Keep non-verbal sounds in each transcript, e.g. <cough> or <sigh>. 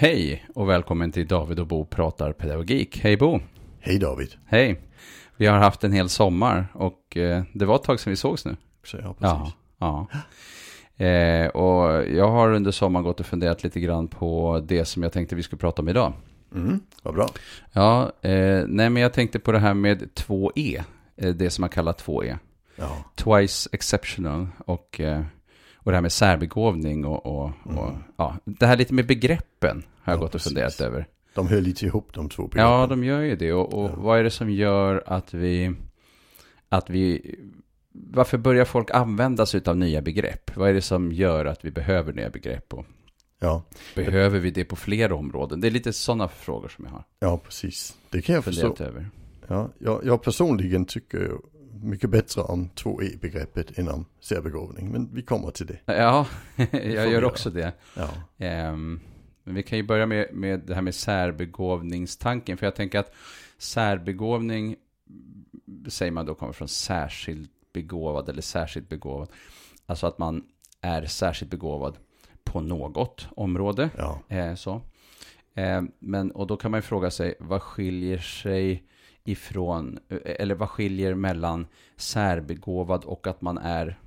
Hej och välkommen till David och Bo pratar pedagogik. Hej Bo! Hej David! Hej! Vi har haft en hel sommar och eh, det var ett tag sedan vi sågs nu. Så ja, precis. Ja, ja. Eh, och jag har under sommaren gått och funderat lite grann på det som jag tänkte vi skulle prata om idag. Mm, vad bra. Ja, eh, nej men jag tänkte på det här med 2E, eh, det som man kallar 2E. Ja, Twice exceptional och, eh, och det här med särbegåvning och, och, och Mm. ja, det här lite med begreppen har jag Ja, gått och precis. funderat över. de hör lite ihop de två begreppen. Ja, de gör ju det. Och, och Ja. vad är det som gör att vi, att vi, varför börjar folk använda sig av nya begrepp? Vad är det som gör att vi behöver nya begrepp? Och ja, behöver vi det på fler områden? Det är lite sådana frågor som jag har ja, precis. Det kan jag förstå. över. Ja, jag, jag personligen tycker mycket bättre om 2E-begreppet än om särbegåvning. Men vi kommer till det. Ja, <laughs> jag gör också det. Ja, Ehm, men vi kan ju börja med, med det här med särbegåvningstanken. För jag tänker att särbegåvning, säger man då, kommer från särskilt begåvad eller särskilt begåvad. Alltså att man är särskilt begåvad på något område. ja, Eh, så. Eh, men, och då kan man ju fråga sig, vad skiljer sig ifrån, eh, eller vad skiljer mellan särbegåvad och att man är,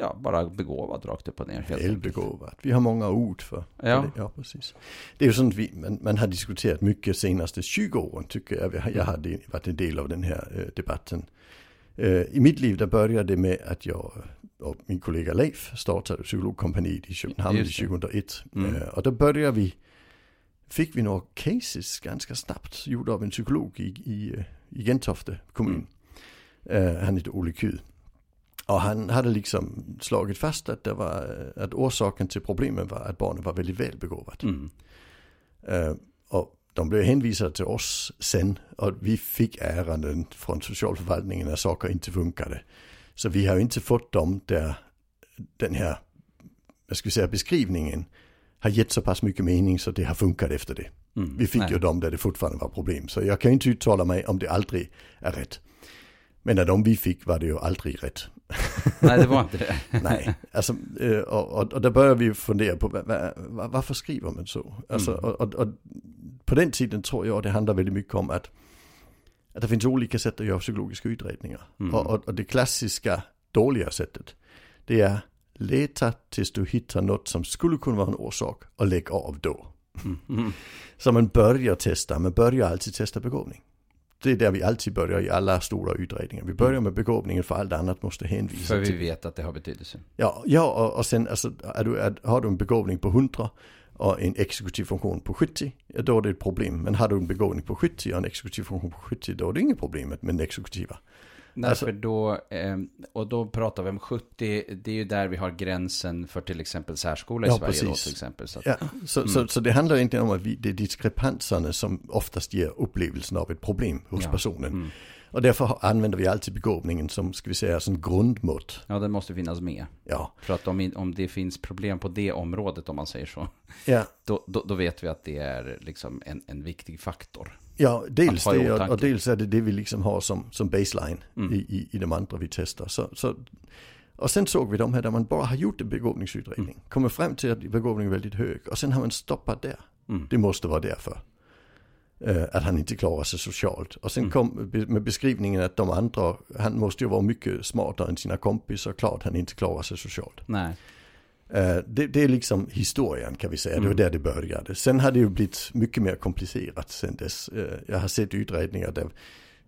ja, bara begåvad rakt upp och ner. Helt välbegåvad. Vi har många ord för, för Ja. det. Ja, precis. Det är ju sånt vi, man, man har diskuterat mycket senaste 20 åren tycker jag. Har- Jag hade varit en del av den här eh, debatten. Eh, I mitt liv där började det med att jag och min kollega Leif startade psykologkompaniet i Köpenhamn Just det. 2001. Mm. Eh, och då började vi, fick vi några cases ganska snabbt gjorda av en psykolog i, i, i Gentofte kommun. Mm. Eh, han heter Olle Kyed. Och han hade liksom slagit fast att, det var, att orsaken till problemen var att barnet var väldigt välbegåvat. Mm. Eh, och de blev hänvisade till oss sen och vi fick ärenden från socialförvaltningen när saker inte funkade. Så vi har inte fått dem där den här, vad ska vi säga, beskrivningen har gett så pass mycket mening så det har funkat efter det. Mm. Vi fick Nej. ju dem där det fortfarande var problem. Så jag kan inte uttala mig om det aldrig är rätt. Men av de vi fick var det ju aldrig rätt. <laughs> Nej, det var inte det. <laughs> Nej, alltså, eh, och, och, och där börjar vi fundera på vad, vad, varför skriver man så? Alltså, Mm. och, och, på den tiden tror jag det handlar väldigt mycket om att, att det finns olika sätt att göra psykologiska utredningar. Mm. Och det klassiska dåliga sättet, det är leta tills du hittar något som skulle kunna vara en orsak och lägg av då. Mm. Mm. Så man börjar testa, man börjar alltid testa begåvning. Det är där vi alltid börjar i alla stora utredningar. Vi börjar med begåvningen för allt annat måste hänvisa För vi till vet att det har betydelse. Ja, ja och, och sen alltså, är du, är, har du en begåvning på 100 och en exekutiv funktion på 70, ja, då är det ett problem. Men har du en begåvning på 70 och en exekutiv funktion på 70, då är det inget problem med den exekutiva. Nej, Alltså- för då, eh, och då pratar vi om 70, det är ju där vi har gränsen för till exempel särskola i Ja, Sverige då till exempel. Så att, Ja, så, Mm. så, så det handlar inte om att vi, det är diskrepanserna som oftast ger upplevelsen av ett problem hos Ja. personen. mm. Och därför använder vi alltid begåvningen som, ska vi säga, som grundmått. ja, den måste finnas med. Ja, För att om, om det finns problem på det området, om man säger så, ja, då, då, då vet vi att det är liksom en, en viktig faktor. Ja, dels det och, och dels är det det vi liksom har som, som baseline Mm. i, i, i de andra vi testar. Så, så, och sen såg vi de här där man bara har gjort en begåvningsutredning. Mm. Kommer fram till att begåvningen är väldigt hög och sen har man stoppat där. Mm. Det måste vara därför. Eh, att han inte klarar sig socialt. Och sen Mm. kom med beskrivningen att de andra, han måste ju vara mycket smartare än sina kompisar, klart han inte klarar sig socialt. Nej, det, det är liksom historien kan vi säga, det var Mm. där det började. Sen har det ju blivit mycket mer komplicerat sen dess. Eh, jag har sett utredningar där,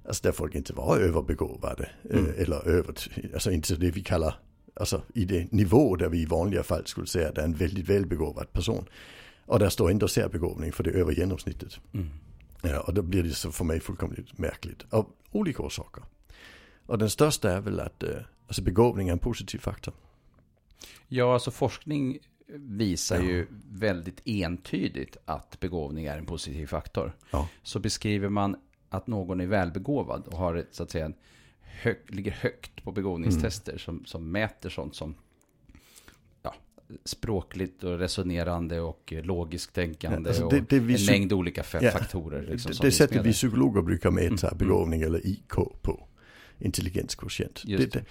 alltså där folk inte var överbegåvade. eh, Mm. Eller över, alltså inte det vi kallar, alltså i det nivå där vi i vanliga fall skulle säga att det är en väldigt välbegåvad person. Och där står ändå särbegåvning för det är över genomsnittet. mm. Ja, och då blir det så för mig fullkomligt märkligt. Av olika orsaker. Och den största är väl att eh, alltså begåvning är en positiv faktor. Ja, alltså forskning visar Ja. ju väldigt entydigt att begåvning är en positiv faktor. Ja. Så beskriver man att någon är välbegåvad och har ett, så att säga, hög, ligger högt på begåvningstester Mm. som, som mäter sånt som ja, språkligt och resonerande och logiskt tänkande alltså och det- det vi en mängd olika faktorer. Liksom, det det sättet vi psykologer brukar mäta Mm, begåvning eller IK på. Intelligenskvotient. Just Det, det,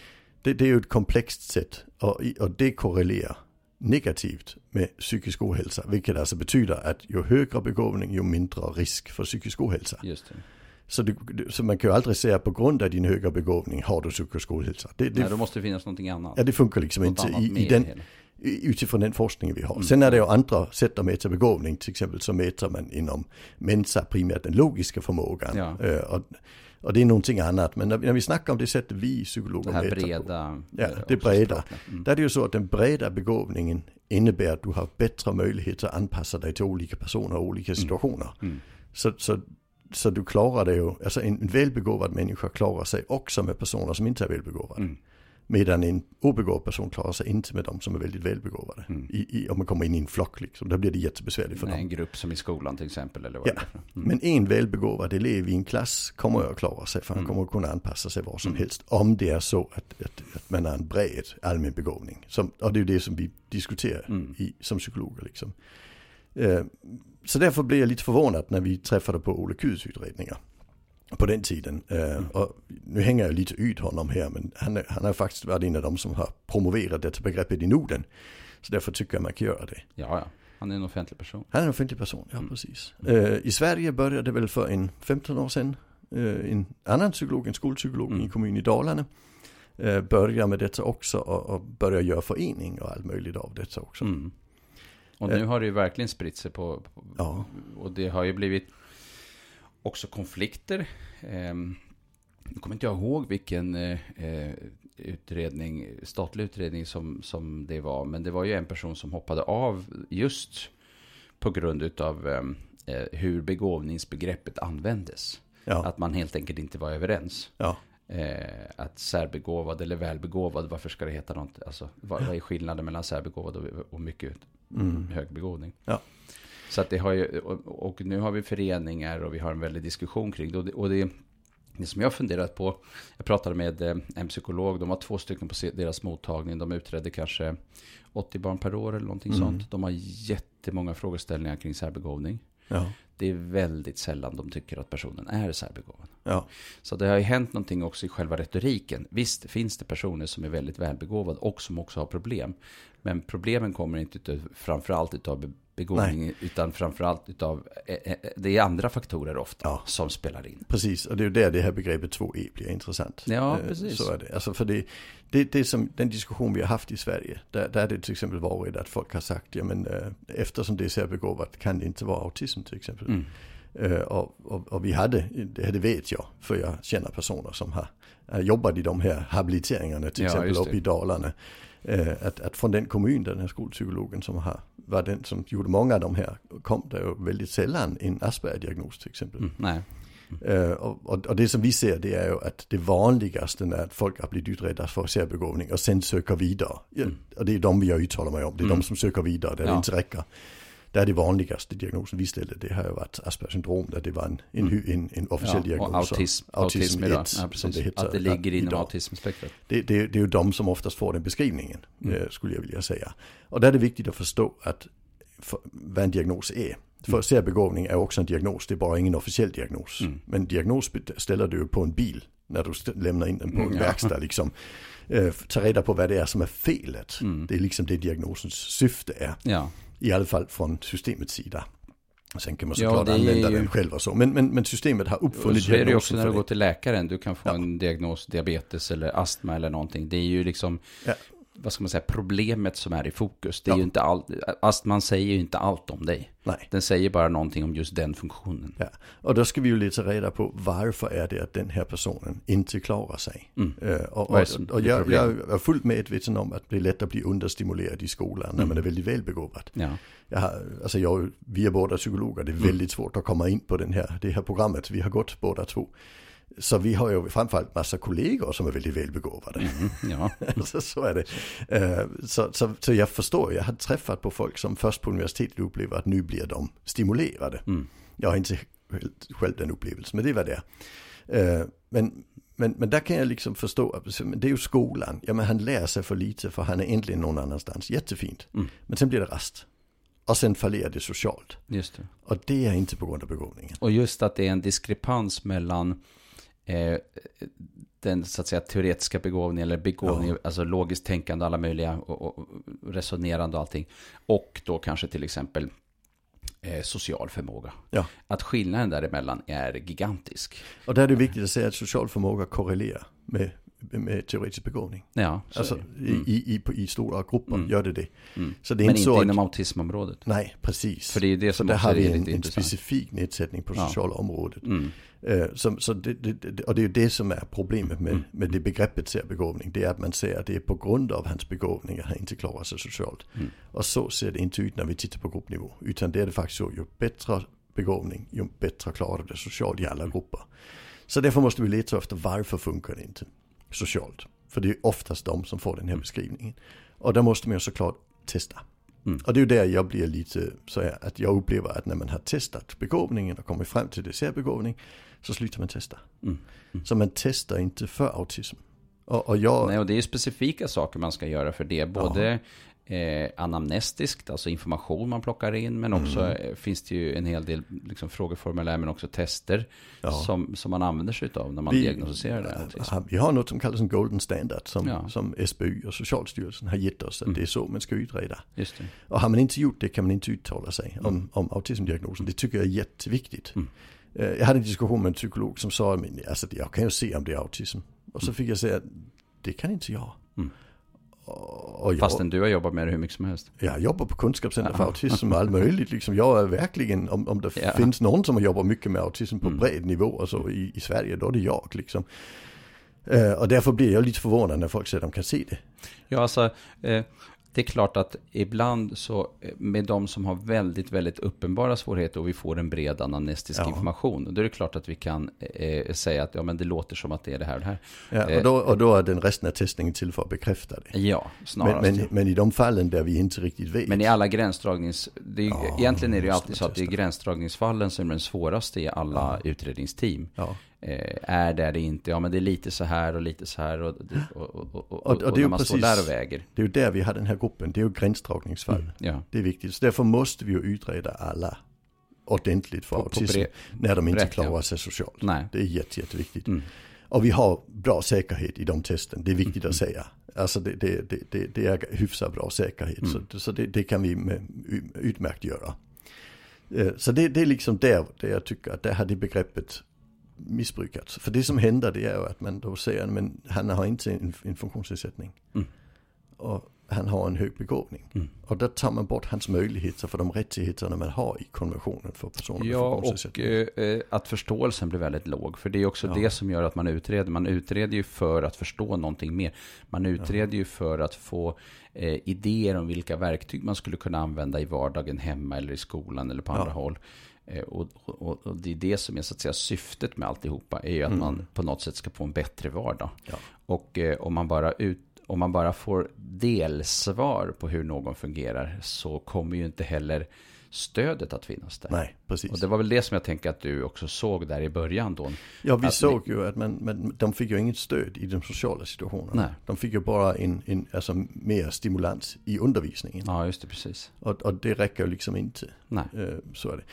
det, det är ju ett komplext sätt och, och det korrelerar negativt med psykisk ohälsa. Vilket alltså betyder att ju högre begåvning ju mindre risk för psykisk ohälsa. Så, du, så man kan ju aldrig säga på grund av din höga begåvning har du psykisk ohälsa. Det, det, Nej, då måste det finnas någonting annat. ja, det funkar liksom Något inte i, i den, utifrån den forskning vi har. Mm. Sen är det ju andra sätt att mäta begåvning. Till exempel så mäter man inom Mensa primärt den logiska förmågan. Ja. Och, och det är någonting annat. Men när, när vi snackar om det sättet vi psykologer Det här mäter på. breda. Ja, eh, det breda. Mm. Där är det ju så att den breda begåvningen innebär att du har bättre möjligheter att anpassa dig till olika personer och olika situationer. Mm. Så, så, så du klarar det ju, alltså en en välbegåvad människa klarar sig också med personer som inte är välbegåvade. Medan en obegåvad person klarar sig inte med de som är väldigt välbegåvade. Mm. I, i, om man kommer in i en flock liksom, då blir det jättebesvärligt för Nej, dem. en grupp som i skolan till exempel. Eller vad Ja. Mm. Men en välbegåvad elev i en klass kommer att klara sig för han Mm. kommer att kunna anpassa sig var som Mm. helst. Om det är så att, att, att man har en bred allmän begåvning. Som, och det är ju det som vi diskuterar Mm. i, som psykologer. Liksom. Eh, så därför blev jag lite förvånad när vi träffade på Ole Kuhs utredningar. På den tiden. Eh, och nu hänger jag lite ut honom här men han, är- han har faktiskt varit en av de som har promoverat detta begreppet i Norden. Så därför tycker jag man kan göra det. Ja, ja. Han är en offentlig person. Han är en offentlig person, ja Mm. precis. Eh, I Sverige började det väl för en 15 år sedan. Eh, en annan psykolog, en skolpsykolog i Mm. en kommun i Dalarna. Eh, börjar med detta också och, och börjar göra förening och allt möjligt av detta också. Mm. Och Eh. nu har det ju verkligen spritt sig på, på Ja. och det har ju blivit också konflikter. Ehm, Nu kommer inte jag ihåg vilken eh, eh, utredning, statlig utredning som, som det var. Men det var ju en person som hoppade av just på grund utav eh, eh, hur begåvningsbegreppet användes. Ja, Att man helt enkelt inte var överens. ja, Eh, att särbegåvad eller välbegåvad, varför ska det heta något? Alltså, vad, vad är skillnaden mellan särbegåvad och, och mycket Mm. hög begåvning? Ja. Så att det har ju, och, och nu har vi föreningar och vi har en väldig diskussion kring det. Och det, och det, det som jag funderat på, jag pratade med eh, en psykolog, de var två stycken på deras mottagning, de utredde kanske 80 barn per år eller någonting Mm. sånt. De har jättemånga frågeställningar kring särbegåvning. ja, Det är väldigt sällan de tycker att personen är särbegåvad. ja, Så det har ju hänt någonting också i själva retoriken. Visst finns det personer som är väldigt välbegåvade och som också har problem. Men problemen kommer inte framförallt utav be- begåvning, utan framförallt utav, eh, eh, det är andra faktorer ofta Ja. som spelar in. precis. Och det är ju där det här begreppet 2E blir intressant. Ja, Eh, precis. Så är det. Alltså för det, det, det är som den diskussion vi har haft i Sverige. Där, där det till exempel varit att folk har sagt, ja men eh, eftersom det är särbegåvat kan det inte vara autism till exempel. Mm. Eh, och, och, och vi hade, det, det vet jag, för jag känner personer som har jobbat i de här habiliteringarna till Ja, exempel uppe i Dalarna. Eh, att, att från den kommun, den här skolpsykologen som har, var den som gjorde många av de här, kom det ju väldigt sällan en Asperger-diagnos till exempel. Mm. Nej. Eh, och, och, och det som vi ser det är ju att det vanligaste är att folk har blivit utredda för särbegåvning och sen söker vidare. Mm. Och det är de vi har uttalat mig om, det är Mm. de som söker vidare där det inte räcker. Det är det vanligaste diagnosen vi ställde, det har ju varit Aspergers syndrom där det var en, en, en, en officiell Ja, diagnos. och autism, autism autism idag. 1, Ja, som det heter att det ligger inom idag. autismspektrat. Det, det, det är ju de som oftast får den beskrivningen, Mm. eh, skulle jag vilja säga. Och där är det viktigt att förstå att för, vad en diagnos är. För Mm. särbegåvning är också en diagnos, det är bara ingen officiell diagnos. Mm. Men diagnos ställer du på en bil när du lämnar in den på en Mm, ja. verkstad. Liksom. Eh, ta reda på vad det är som är felet. Mm. Det är liksom det diagnosens syfte är. Ja. I alla fall från systemets sida. Sen kan man Ja, såklart är använda ju- den själv och så. Men, men, men systemet har uppfunnit så är det diagnosen också när du går till läkaren. Du kan få Ja. en diagnos diabetes eller astma eller någonting. Det är ju liksom, Ja. Vad ska man säga, problemet som är i fokus. Det är Ja. ju inte allt, astman säger ju inte allt om dig. Nej. Den säger bara någonting om just den funktionen. Ja. Och då ska vi ju lite reda på varför är det att den här personen inte klarar sig. Mm. Eh, och och, och jag, jag är fullt medveten om att det är lätt att bli understimulerad i skolan när Mm. man är väldigt välbegåvad. Ja. Jag har, alltså jag, vi är båda psykologer, det är Mm. väldigt svårt att komma in på den här, det här programmet. Vi har gått båda två. Så vi har ju framförallt massa kollegor som är väldigt välbegåvade. Mm. ja. <laughs> så, så är det. Eh, så, så, så jag förstår, jag har träffat på folk som först på universitetet upplever att nu blir de stimulerade. Mm. Jag har inte själv- den upplevelsen, men det var det. Eh, Men, men, men där kan jag liksom förstå, det är ju skolan, ja men han lär sig för lite för han är äntligen någon annanstans, jättefint. Mm. Men sen blir det rast. Och sen fallerar det socialt. Just det. Och det är inte på grund av begåvningen. Och just att det är en diskrepans mellan eh, den så att säga teoretiska begåvningen eller begåvning, Ja. alltså logiskt tänkande, alla möjliga och, och resonerande och allting. Och då kanske till exempel eh, social förmåga. Ja. Att skillnaden däremellan är gigantisk. Och där är det viktigt att säga att social förmåga korrelerar med, med teoretisk begåvning. Ja, så Alltså. Mm. i, i, i, stora grupper Mm. gör det det. Mm. Så det är Men inte inte så inom att, autismområdet. Nej, precis. För det är det så som där också har vi en, en specifik nedsättning på Ja. sociala området. Eh, som, så det, det, det, och det är ju det som är problemet med, Mm. med det begreppet särbegåvning. Det är att man säger att det är på grund av hans begåvning att han inte klarar sig socialt. Mm. Och så ser det inte ut när vi tittar på gruppnivå. Utan det är det faktiskt så, ju bättre begåvning, ju bättre klarar du det socialt i alla grupper. Så därför måste vi leta efter varför funkar det inte socialt. För det är oftast de som får den här beskrivningen. Och där måste man ju såklart testa. Mm. Och det är ju där jag blir lite så här, att jag upplever att när man har testat begåvningen och kommit fram till det särbegåvning så slutar man testa. Mm. Mm. Så man testar inte för autism. Och, och jag, Nej, och det är specifika saker man ska göra för det. Både eh, anamnestiskt, alltså information man plockar in, men också Mm. eh, finns det ju en hel del liksom, frågeformulär, men också tester Ja. som, som man använder sig av när man Vi- diagnostiserar det. autism. Ja, vi har något som kallas en golden standard som, Ja. som SBU och Socialstyrelsen har gett oss. Att Mm. det är så man ska utreda. Och har man inte gjort det kan man inte uttala sig om, om autismdiagnosen. Det tycker jag är jätteviktigt. Mm. Eh, Jag hade en diskussion med en psykolog som sa, men alltså, jag kan ju se om det är autism. Och så fick jag säga, det kan inte jag. Mm. Jag, Fastän du har jobbat med det hur mycket som helst. jag jobbar på kunskapscenter för autism och allt möjligt. Liksom. Jag är verkligen, om, om det Ja. finns någon som har jobbat mycket med autism på Mm. bred nivå och så i, i Sverige, då är det jag. Liksom. Eh, och därför blir jag lite förvånad när folk säger att de kan se det. Ja, alltså, eh, det är klart att ibland så eh, med de som har väldigt, väldigt uppenbara svårigheter och vi får en bred anamnestisk Ja. information, då är det klart att vi kan eh, säga att ja, men det låter som att det är det här och det här. Ja, Eh. och, då, och då är den resten av testningen till för att bekräfta det. Ja, snarast. Men, men, men i de fallen där vi inte riktigt vet. Men i alla gränsdragnings... Det är, Ja, egentligen är det ju alltid så att det är gränsdragningsfallen som är den svåraste i alla utredningsteam. ja. Eh, är det, det inte? Ja, men det är lite så här och lite så här. Och, och, och, och, och, Och- det när man står precis- där och väger. Det är ju där vi har den här gruppen, det är ju gränsdragningsfall. Ja, Det är viktigt. Så därför måste vi ju utreda alla ordentligt för På- på autism bre- när de inte brett, klarar ja. sig socialt. nej. Det är jätte, jätteviktigt. Mm. Och vi har bra säkerhet i de testen, det är viktigt Mm. att säga. Alltså det, det, det, det, det är hyfsat bra säkerhet, Mm. så, så det, det kan vi med, utmärkt göra. Eh, Så det, det är liksom där, där jag tycker att där har det begreppet missbrukats. För det som händer det är ju att man då säger, men han har inte en, en funktionsnedsättning. Mm. Och han har en hög begåvning. Mm. Och där tar man bort hans möjligheter för de rättigheterna man har i konventionen för personer med Ja, och funktionsnedsättning. eh, eh, att förståelsen blir väldigt låg. För det är också Ja. det som gör att man utreder. Man utreder ju för att förstå någonting mer. Man utreder ju för att få eh, idéer om vilka verktyg man skulle kunna använda i vardagen hemma eller i skolan eller på Ja. andra håll. Eh, och, och, och det är det som är så att säga syftet med alltihopa. Är ju att Mm. man på något sätt ska få en bättre vardag. Ja. Och eh, om man bara ut om man bara får delsvar på hur någon fungerar så kommer ju inte heller stödet att finnas där. Nej, precis. Och det var väl det som jag tänker att du också såg där i början då. Ja, vi såg ju att man, man, de fick ju inget stöd i de sociala situationerna. Nej. De fick ju bara en, en alltså mer stimulans i undervisningen. Ja, just det, precis. Och, och det räcker ju liksom inte. Nej, Eh, så är det.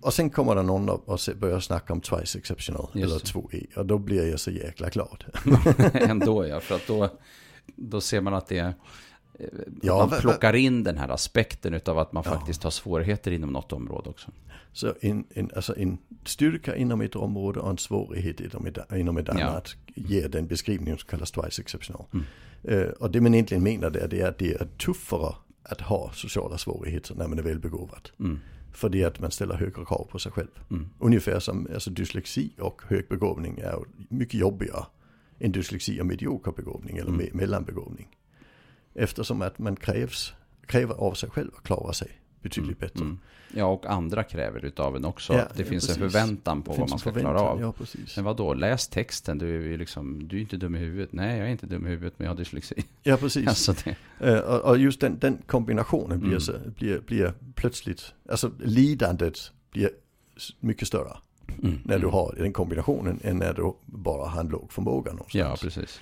Och sen kommer det någon och, börjar snacka om twice exceptional, Just eller det. 2E. Och då blir jag så jäkla glad. <laughs> ändå ja, för att då, då ser man att det är... Ja, man plockar in den här aspekten utav att man Ja. faktiskt har svårigheter inom något område också. Så en, en, alltså en styrka inom ett område och en svårighet inom ett, inom ett Ja. annat ger den beskrivning som kallas twice exceptional. Mm. Eh, och det man egentligen menar där det är att det är tuffare att ha sociala svårigheter när man är välbegåvad. Mm. För det att man ställer högre krav på sig själv. Mm. Ungefär som alltså dyslexi och hög begåvning är mycket jobbigare än dyslexi och medioker begåvning eller Mm. me- mellanbegåvning. Eftersom att man krävs, kräver av sig själv att klara sig betydligt bättre. Mm. Ja, och andra kräver utav en också. Ja, det ja, finns en precis. förväntan på Det vad man en ska förväntan, klara av. Ja, precis. Men vad då? läs texten. Du är liksom, du är inte dum i huvudet. Nej, jag är inte dum i huvudet, men jag har dyslexi. Ja, precis. <laughs> Alltså det, Eh, och, just den, den kombinationen blir, Mm. så, blir, blir plötsligt, alltså lidandet blir mycket större mm. när du Mm. har den kombinationen än när du bara har en låg förmåga någonstans. Ja, precis.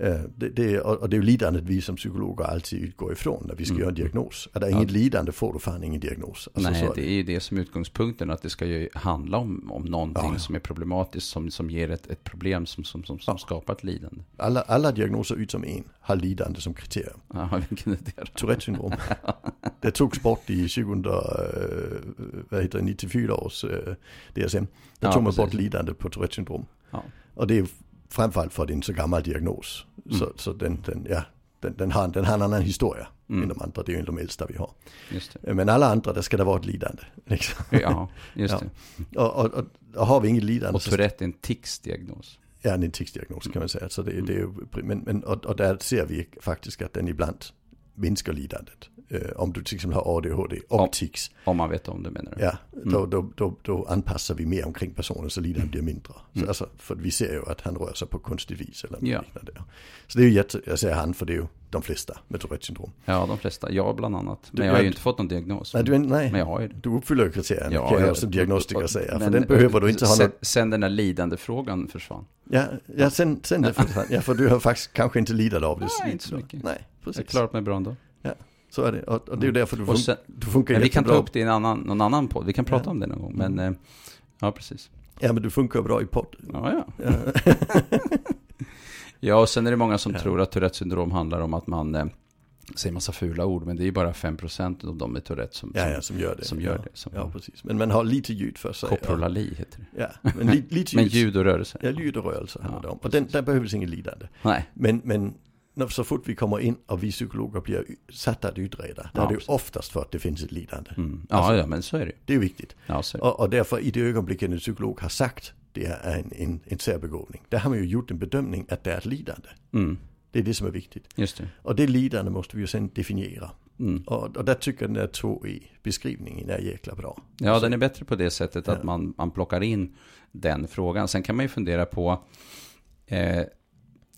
Eh, det, det, och, det är ju lidandet vi som psykologer alltid utgår ifrån när vi ska Mm. göra en diagnos. Är det inget lidande får du fan ingen diagnos. Alltså, Nej, är det är ju det som är utgångspunkten. Att det ska ju handla om, om någonting Ja, ja. som är problematiskt. Som, som ger ett, ett problem som, som, som, som Ja. skapar ett lidande. Alla, alla diagnoser utom en har lidande som kriterium. Ja, <laughs> vilken är det? Tourettes syndrom. <laughs> det togs bort i 2000, eh, vad heter det, 94 års eh, DSM. Där Ja, tog man bort lidande på Tourettes syndrom. Ja. Och det är framförallt för att det är en så gammal diagnos. Mm. Så, så den, den, ja, den, den, har, den har en annan historia Mm. än de andra. Det är ju de äldsta vi har. Men alla andra, där ska det vara ett lidande. Liksom. Ja, just Ja. det. Och, och, och, och har vi inget lidande Och Tourette är en tics-diagnos. Ja, en ticsdiagnos kan man säga. Så det, det är ju, men, men, och, och där ser vi faktiskt att den ibland minskar lidandet. Eh, om du till exempel har ADHD och Ja. tics. Om man vet om det menar du? Ja, då, då, då, då anpassar vi mer omkring personen så lidandet blir mindre. Så Mm. alltså, för vi ser ju att han rör sig på konstigt vis eller Ja. liknande. Så det är ju jätte, jag säger han för det är ju de flesta med Tourettes syndrom. Ja, de flesta. Jag bland annat. Men Du- jag har ju jag- inte fått någon diagnos. Nej, du, nej. Men jag har ju det. du uppfyller kriterierna Ja, kan jag jag- som diagnostiker säga. För den behöver du inte ha sen, något. sen den där lidande frågan försvann. Ja, ja sen, sen det försvann. Ja, för du har faktiskt kanske inte lidit av det. Nej, inte så mycket. Nej, Jag precis. har klarat mig bra ändå. Så är det. Och, det är ju därför du, fun- sen, du funkar men vi kan ta jättebra. upp det i en annan, någon annan podd. Vi kan prata Ja. om det någon gång. Men, eh, ja precis. Ja, men du funkar bra i podd. Ja, ja. Ja. <laughs> Och sen är det många som Ja. tror att Tourettes syndrom handlar om att man eh, säger massa fula ord. Men det är ju bara 5% av de med Tourette som, Ja, ja, som gör det. som gör det. Som, Ja, precis. Men man har lite ljud för sig. Koprolali heter det. Ja, men li, lite Men ljud. ljud och rörelse. Ja, ljud och rörelse handlar det om. Och den, där behövs inget lidande. Nej, Men, men när, så fort vi kommer in och vi psykologer blir satta att utreda, Ja, är det ju precis. oftast för att det finns ett lidande. mm. ja, Alltså- ja, men så är det. Det är viktigt. Ja, är det. Och, och därför i det ögonblicket en psykolog har sagt det är en, en, en särbegåvning, där har man ju gjort en bedömning att det är ett lidande. Mm. Det är det som är viktigt. Just det. Och det lidande måste vi ju sen definiera. Mm. Och, och där tycker jag den där 2i-beskrivningen är jäkla bra. Ja, Alltså- den är bättre på det sättet Ja. att man, man plockar in den frågan. Sen kan man ju fundera på, eh,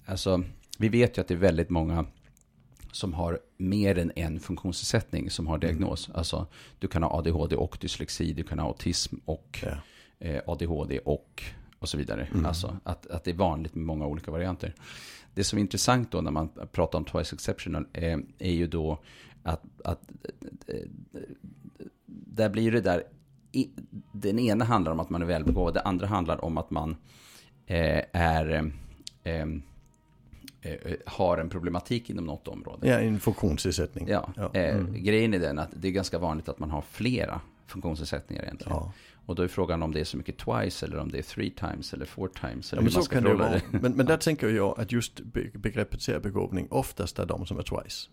alltså, vi vet ju att det är väldigt många som har mer än en funktionsnedsättning som har Mm. diagnos. Alltså, du kan ha ADHD och dyslexi, du kan ha autism och Ja. eh, ADHD och, och så vidare. Mm. Alltså att, att det är vanligt med många olika varianter. Det som är intressant då när man pratar om twice exceptional eh, är ju då att, att eh, där blir det där, i, den ena handlar om att man är välbegåvad, det andra handlar om att man eh, är eh, har en problematik inom något område. Ja, en funktionsnedsättning. Ja, Ja. Eh, Mm. grejen är den att det är ganska vanligt att man har flera funktionsnedsättningar egentligen. Ja. Och då är frågan om det är så mycket twice eller om det är three times eller four times. Eller Ja, men så kan det vara. Men, men där <laughs> tänker jag att just be- begreppet särbegåvning oftast är de som är twice.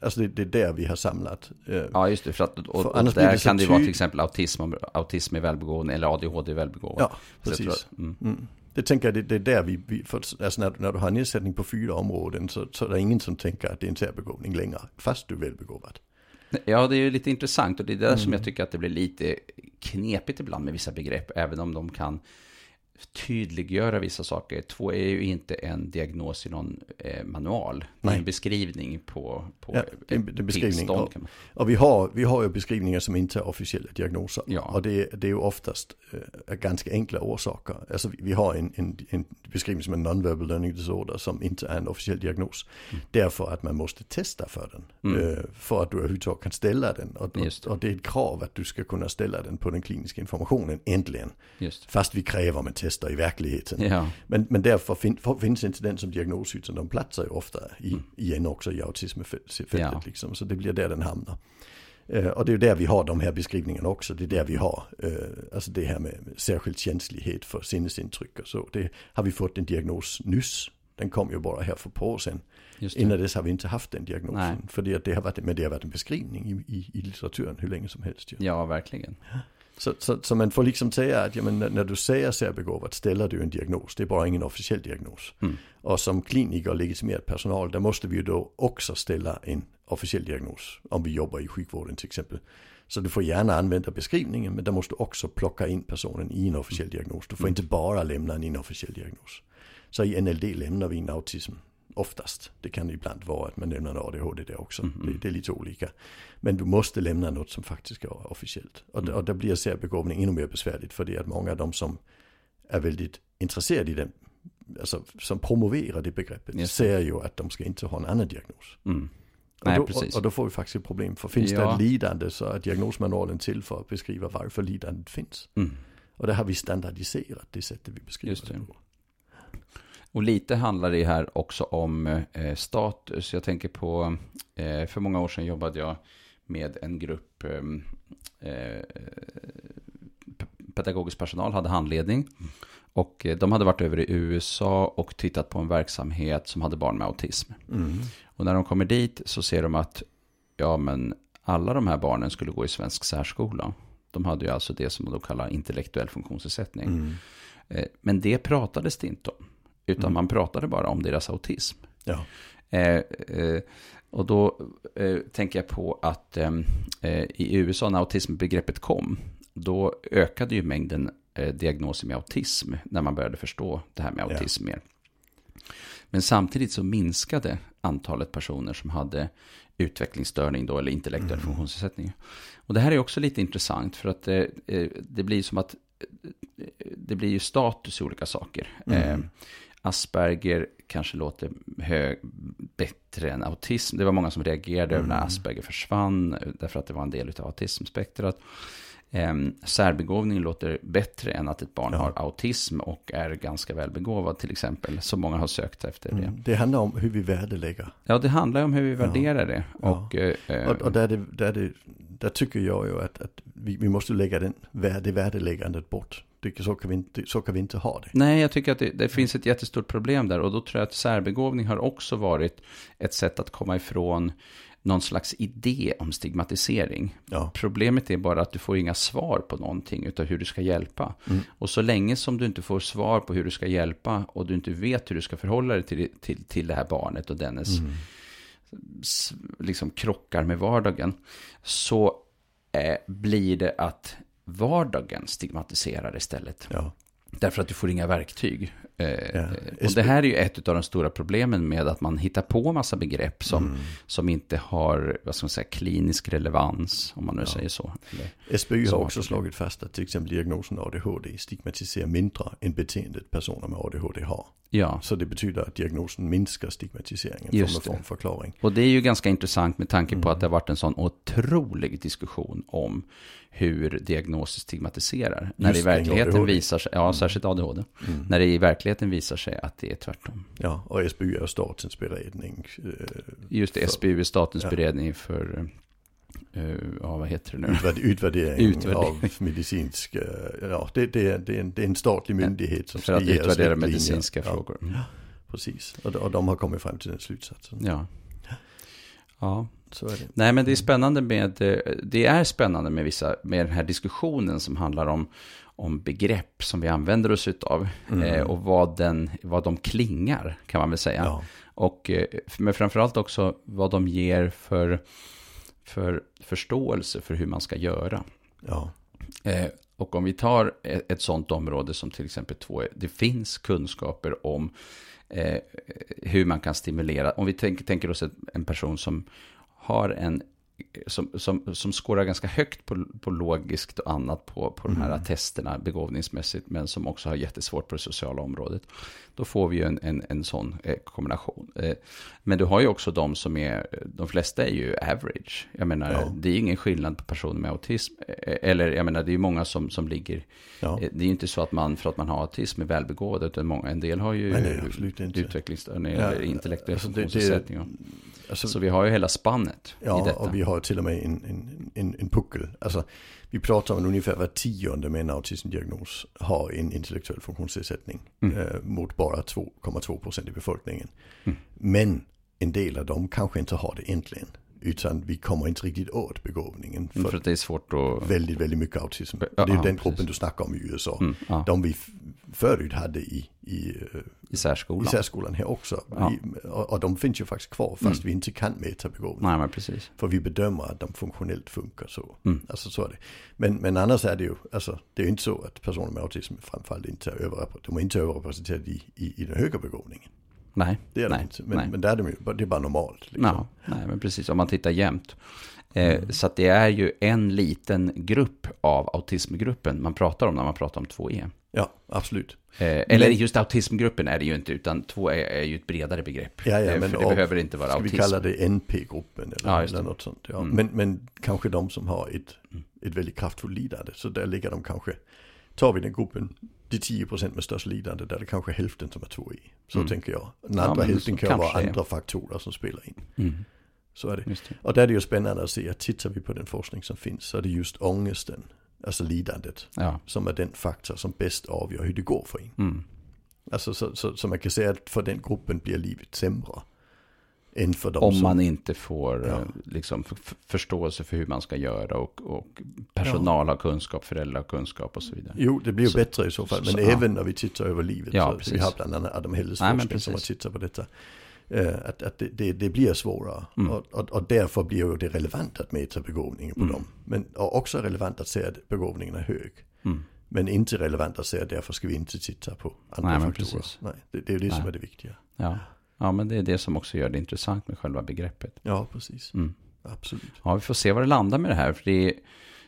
Alltså det, det är där vi har samlat. eh, Ja, just det. För att, och, För och där kan det vara till exempel autism, autism är välbegåvning eller ADHD är välbegåvad. Ja, precis. att- mm. Mm. Det tänker jag, det, det är där vi, vi för, alltså när, när du har nedsättning på fyra områden så, så är det ingen som tänker att det är en särbegåvning längre, fast du är välbegåvad. Ja, det är ju lite intressant och det är där som Mm. jag tycker att det blir lite knepigt ibland med vissa begrepp, även om de kan tydliggöra vissa saker. Två är ju inte en diagnos i någon eh, manual. Det är Nej. en beskrivning på, på Ja, en- en beskrivning, man. Och vi har, vi har ju beskrivningar som inte är officiella diagnoser. Ja. Och det, det är ju oftast eh, ganska enkla orsaker. Alltså vi, vi har en, en, en beskrivning som är non-verbal learning disorder som inte är en officiell diagnos. Därför att man måste testa för den. Mm. Eh, för att du överhuvudtaget kan ställa den. Och, det. och, och det är ett krav att du ska kunna ställa den på den kliniska informationen äntligen. Fast vi kräver med tester i verkligheten. Ja, Men, men därför fin, finns inte den som diagnos utan de platsar ju ofta i, Mm. igen också i autismfältet. Ja. Liksom, så det blir där den hamnar. Eh, och det är ju där vi har de här beskrivningarna också. Det är där vi har, eh, alltså det här med särskild känslighet för sinnesintryck och så. Det har vi fått en diagnos nyss. Den kom ju bara här för ett par år sedan. Innan dess har vi inte haft den diagnosen. Nej. För det, det har varit, men det har varit en beskrivning i, i, i litteraturen hur länge som helst. Ju. Ja, verkligen. Så, så, så man får liksom säga att ja, men när, du säger särbegåvad ställer du en diagnos. Det är bara ingen officiell diagnos. Mm. Och som kliniker och legitimerad personal, där måste vi ju då också ställa en officiell diagnos. Om vi jobbar i sjukvården till exempel. Så du får gärna använda beskrivningen, men där måste du också plocka in personen i en officiell diagnos. Du får inte bara lämna en inofficiell diagnos. Så i NLD lämnar vi en autism. Oftast. Det kan ibland vara att man lämnar ADHD där också. Mhm. Det, det är lite olika. Men du måste lämna något som faktiskt vara officiellt. Och, och där blir särbegåvning ännu mer besvärligt. För det är att många av de som är väldigt intresserade i den alltså, som promoverar det begreppet Just säger ju att de ska inte ha en annan diagnos. Mm. Och, Nej, då, och, och då får vi faktiskt ett problem. För finns det Ja. ett lidande så är diagnosmanualen till för att beskriva varför lidandet finns. Mm. Och där har vi standardiserat det sättet vi beskriver Just det. det på. Och lite handlar det här också om eh, status. Jag tänker på, eh, för många år sedan jobbade jag med en grupp eh, eh, pedagogisk personal, hade handledning. Och de hade varit över i USA och tittat på en verksamhet som hade barn med autism. Mm. Och när de kommer dit så ser de att ja, men alla de här barnen skulle gå i svensk särskola. De hade ju alltså det som de kallar intellektuell funktionsnedsättning. Mm. Men det pratades det inte om. Utan Mm. man pratade bara om deras autism. Ja. Eh, eh, och då eh, tänker jag på att eh, eh, i USA när autismbegreppet kom, då ökade ju mängden eh, diagnoser med autism när man började förstå det här med autism mer. Men samtidigt så minskade antalet personer som hade utvecklingsstörning då, eller intellektuell Mm. funktionsnedsättning. Och det här är också lite intressant för att eh, eh, det blir som att det blir ju status i olika saker. Mm. Asperger kanske låter hög, bättre än autism. Det var många som reagerade över när Mm. Asperger försvann, eh, därför att det var en del av autismspektrat. Eh, särbegåvning låter bättre än att ett barn Ja. har autism och är ganska välbegåvad till exempel. Så många har sökt efter det. Mm. Det handlar om hur vi värdelägger. Ja, det handlar om hur vi värderar det. Ja. Och, eh, eh, Och, och där, det, där, det, där tycker jag ju att, att vi, vi måste lägga den, det värdeläggandet bort. Det, så, kan vi inte, så kan vi inte ha det. Nej, jag tycker att det, det finns ett jättestort problem där. Och då tror jag att särbegåvning har också varit ett sätt att komma ifrån någon slags idé om stigmatisering. Ja. Problemet är bara att du får inga svar på någonting utav hur du ska hjälpa. Mm. Och så länge som du inte får svar på hur du ska hjälpa och du inte vet hur du ska förhålla dig till, till, till det här barnet och dennes Mm. liksom krockar med vardagen, så eh, blir det att vardagen stigmatiserar istället. Ja. Därför att du får inga verktyg. Eh, Ja. Och det här är ju ett av de stora problemen med att man hittar på massa begrepp som, Mm. som inte har, vad ska man säga, klinisk relevans, om man nu Ja. säger så. Eller, SBU har också slagit fast att till exempel diagnosen ADHD stigmatiserar mindre än beteendet personer med ADHD har. ja, Så det betyder att diagnosen minskar stigmatiseringen Just det. en förklaring. och det är ju ganska intressant med tanke på Mm. att det har varit en sån otrolig diskussion om hur diagnoser stigmatiserar. när det i Just verkligheten ADHD. visar sig, ja särskilt ADHD, Mm. när det i verkligheten visar sig att det är tvärtom. Ja, och SBU är statens beredning. eh, Just det, För- SBU är Statens Ja. beredning för, eh, ja vad heter det nu? Utvärdering, utvärdering av medicinsk, eh, ja det, det, det, är en, det är en statlig myndighet som För ska att ge oss utvärdera riktlinjer. medicinska ja, frågor. Mm. Precis, och, och de har kommit fram till den slutsatsen. Ja. Ja, Så är det. nej men det är spännande med, det är spännande med vissa, med den här diskussionen som handlar om, om begrepp som vi använder oss utav. Mm. Eh, och vad, den, vad de klingar, kan man väl säga. Ja, Och, eh, men framförallt också vad de ger för, för förståelse för hur man ska göra. ja, Eh, och om vi tar ett, ett sådant område som till exempel två, det finns kunskaper om eh, hur man kan stimulera. Om vi tänker, tänker oss en person som har en som, som, som skårar ganska högt på, på logiskt och annat på, på de här Mm. testerna begåvningsmässigt, men som också har jättesvårt på det sociala området. Då får vi ju en, en, en sån eh, kombination. Eh, men du har ju också de som är, de flesta är ju average. Jag menar, Ja. det är ingen skillnad på personer med autism. Eh, eller jag menar, det är ju många som, som ligger, ja. det är ju inte så att man, för att man har autism är välbegåvad, utan många, en del har ju Nej, nej, absolut inte. utvecklingsstörning Ja, intellektuell alltså funktionsnedsättning. Alltså, Så vi har ju hela spannet i detta. Har till och med en, en, en, en puckel. Alltså, vi pratar om att ungefär var tionde med en autismdiagnos har en intellektuell funktionsnedsättning Mm. eh, mot bara 2,2 procent i befolkningen. Mm. Men en del av dem kanske inte har det egentligen. Utan vi kommer inte riktigt åt begåvningen. Mm, För, För att det är svårt att... väldigt, väldigt mycket autism. Ja, det är ja, den precis. gruppen du snackar om i USA. Mm, ja, De vi förut hade i, i, eh, I särskolan. i särskolan här också. Ja. Vi, och, och de finns ju faktiskt kvar fast Mm. vi inte kan mäta begåvning. Nej, men precis. För vi bedömer att de funktionellt funkar så. Mm. Alltså så är det. Men, men annars är det ju, alltså det är inte så att personer med autism framförallt inte är överrepresenterade, de är inte överrepresenterade i, i, i den höga begåvningen. Nej, Det är nej, inte. Men, men där är de ju, det är bara normalt. Liksom. Ja, nej, men precis. Om man tittar jämt. Eh, Mm. Så det är ju en liten grupp av autismgruppen man pratar om när man pratar om 2E. Ja, absolut. Eh, eller just autismgruppen är det ju inte, utan två är, är ju ett bredare begrepp. Ja, ja, Eh, men det och- behöver inte vara Ska autism. vi kalla det NP-gruppen eller, Ja, eller det. något sånt. Ja. Mm. Men, men kanske de som har ett, ett väldigt kraftfullt lidande. Så där ligger de kanske, tar vi den gruppen, de 10% med störst lidande, där det kanske är hälften som är två i. Så Mm. tänker jag. Den Ja, andra men hälften kan vara andra faktorer som spelar in. Mm, Så är det. det. Och där är det ju spännande att se att tittar vi på den forskning som finns så är det just ångesten, alltså lidandet, Ja. som är den faktor som bäst avgör hur det går för en. Mm. Alltså så, så, så man kan säga att för den gruppen blir livet sämre. Än för de Om som... man inte får Ja. eh, liksom, förståelse för hur man ska göra och, och personal har kunskap, föräldrar har kunskap och så vidare. Jo, det blir ju Så- bättre i så fall. Men så- ja. även när vi tittar över livet. Ja, så, vi har bland annat Adam Helles forskning som har tittat på detta. Eh, att att det, det, det blir svårare. Mm. Och, och, och därför blir ju det relevant att mäta begåvningen på Mm. dem. Men och också relevant att säga att begåvningen är hög. Mm. Men inte relevant att säga att därför ska vi inte titta på andra Nej, faktorer. Nej, det, det är ju det som Nej. är det viktiga. Ja. Ja, men det är det som också gör det intressant med själva begreppet. Ja, precis. Mm. Absolut. Ja, vi får se vad det landar med det här. För det,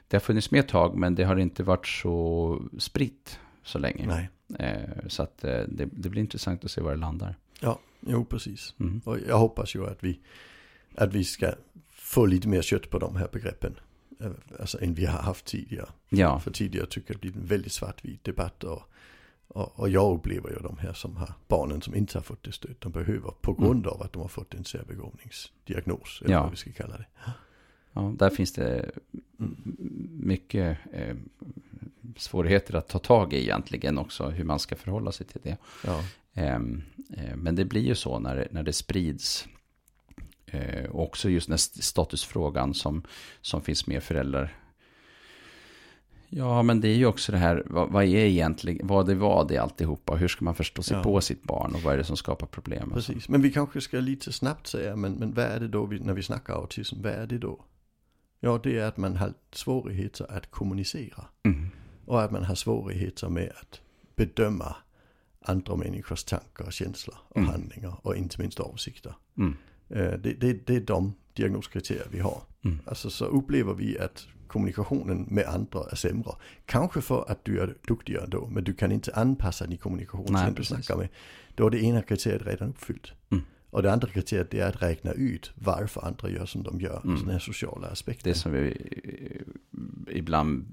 det har funnits med ett tag, men det har inte varit så spritt så länge. Nej. Eh, så att eh, det, det blir intressant att se var det landar. Ja, jo precis. Mm. Och jag hoppas ju att vi, att vi ska få lite mer kött på de här begreppen. eh, Alltså än vi har haft tidigare. Ja, För tidigare tycker jag det blir en väldigt svartvit debatt. Och, och, jag upplever ju de här som har barnen som inte har fått det stöd de behöver. På grund av att de har fått en särbegåvningsdiagnos. Eller Ja. vad vi ska kalla det. ja, där finns det Mm. mycket eh, svårigheter att ta tag i egentligen också, hur man ska förhålla sig till det. Ja, Ehm, eh, Men det blir ju så när det, när det sprids. Eh, också just den statusfrågan som, som finns med föräldrar. Ja, men det är ju också det här, vad, vad är egentligen, vad är vad är alltihopa? Hur ska man förstå sig Ja. på sitt barn och vad är det som skapar problem? precis. Men vi kanske ska lite snabbt säga, men, men vad är det då vi, när vi snackar autism, vad är det då? Ja, det är att man har svårigheter att kommunicera. Mm. Och att man har svårigheter med att bedöma andra människors tankar och känslor och Mm. handlingar och inte minst avsikter. Mm. Eh, Det, det, det är de diagnoskriterier vi har. Mm. Alltså så upplever vi att kommunikationen med andra är sämre. Kanske för att du är duktigare då, men du kan inte anpassa din kommunikation Nej, till den du precis. snackar med. Då är det ena kriteriet redan uppfyllt. Mm. Och det andra kriteriet det är att räkna ut varför andra gör som de gör. Mm. Mm. Den här sociala aspekten. Det som vi eh, ibland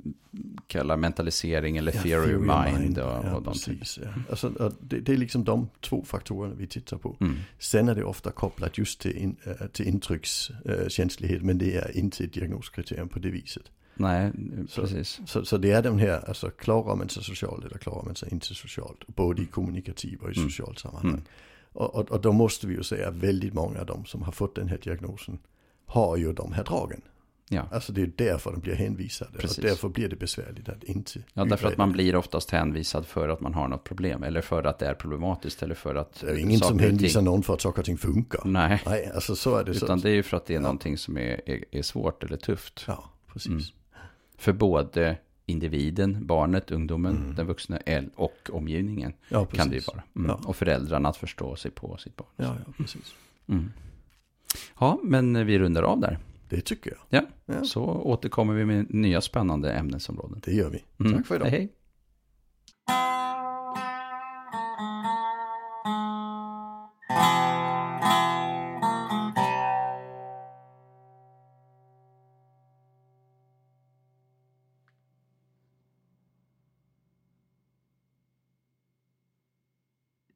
kallar mentalisering eller Ja, theory, of mind, och, ja, och de precis. Ja. Alltså, det, det är liksom de två faktorerna vi tittar på. Mm. Sen är det ofta kopplat just till, in, äh, till intryckskänslighet, men det är inte ett diagnoskriterium på det viset. Nej, Så- precis. Så, så det är den här, alltså klarar man sig socialt eller klarar man sig inte socialt? Både i kommunikativ och i Mm. socialt sammanhang. Mm. Och, och, och då måste vi ju säga att väldigt många av de som har fått den här diagnosen har ju de här dragen. Ja. Alltså det är därför de blir hänvisade Precis. och därför blir det besvärligt att inte Ja, därför att man blir oftast hänvisad för att man har något problem. Eller för att det är problematiskt. Eller för att Det är ingen som och ting- hänvisar någon för att saker och ting funkar. Nej, Nej, alltså så är det. utan så. det är ju för att det är Ja. någonting som är, är, är svårt eller tufft. Ja, precis. Mm. För både individen, barnet, ungdomen, Mm. den vuxna och omgivningen Ja, kan det ju vara. Mm. Ja. Och föräldrarna att förstå sig på sitt barn. Ja, ja, precis. Mm. Ja, men vi rundar av där. Det tycker jag. Ja, så återkommer vi med nya spännande ämnesområden. Det gör vi. Mm. Tack för idag. Hej, hej.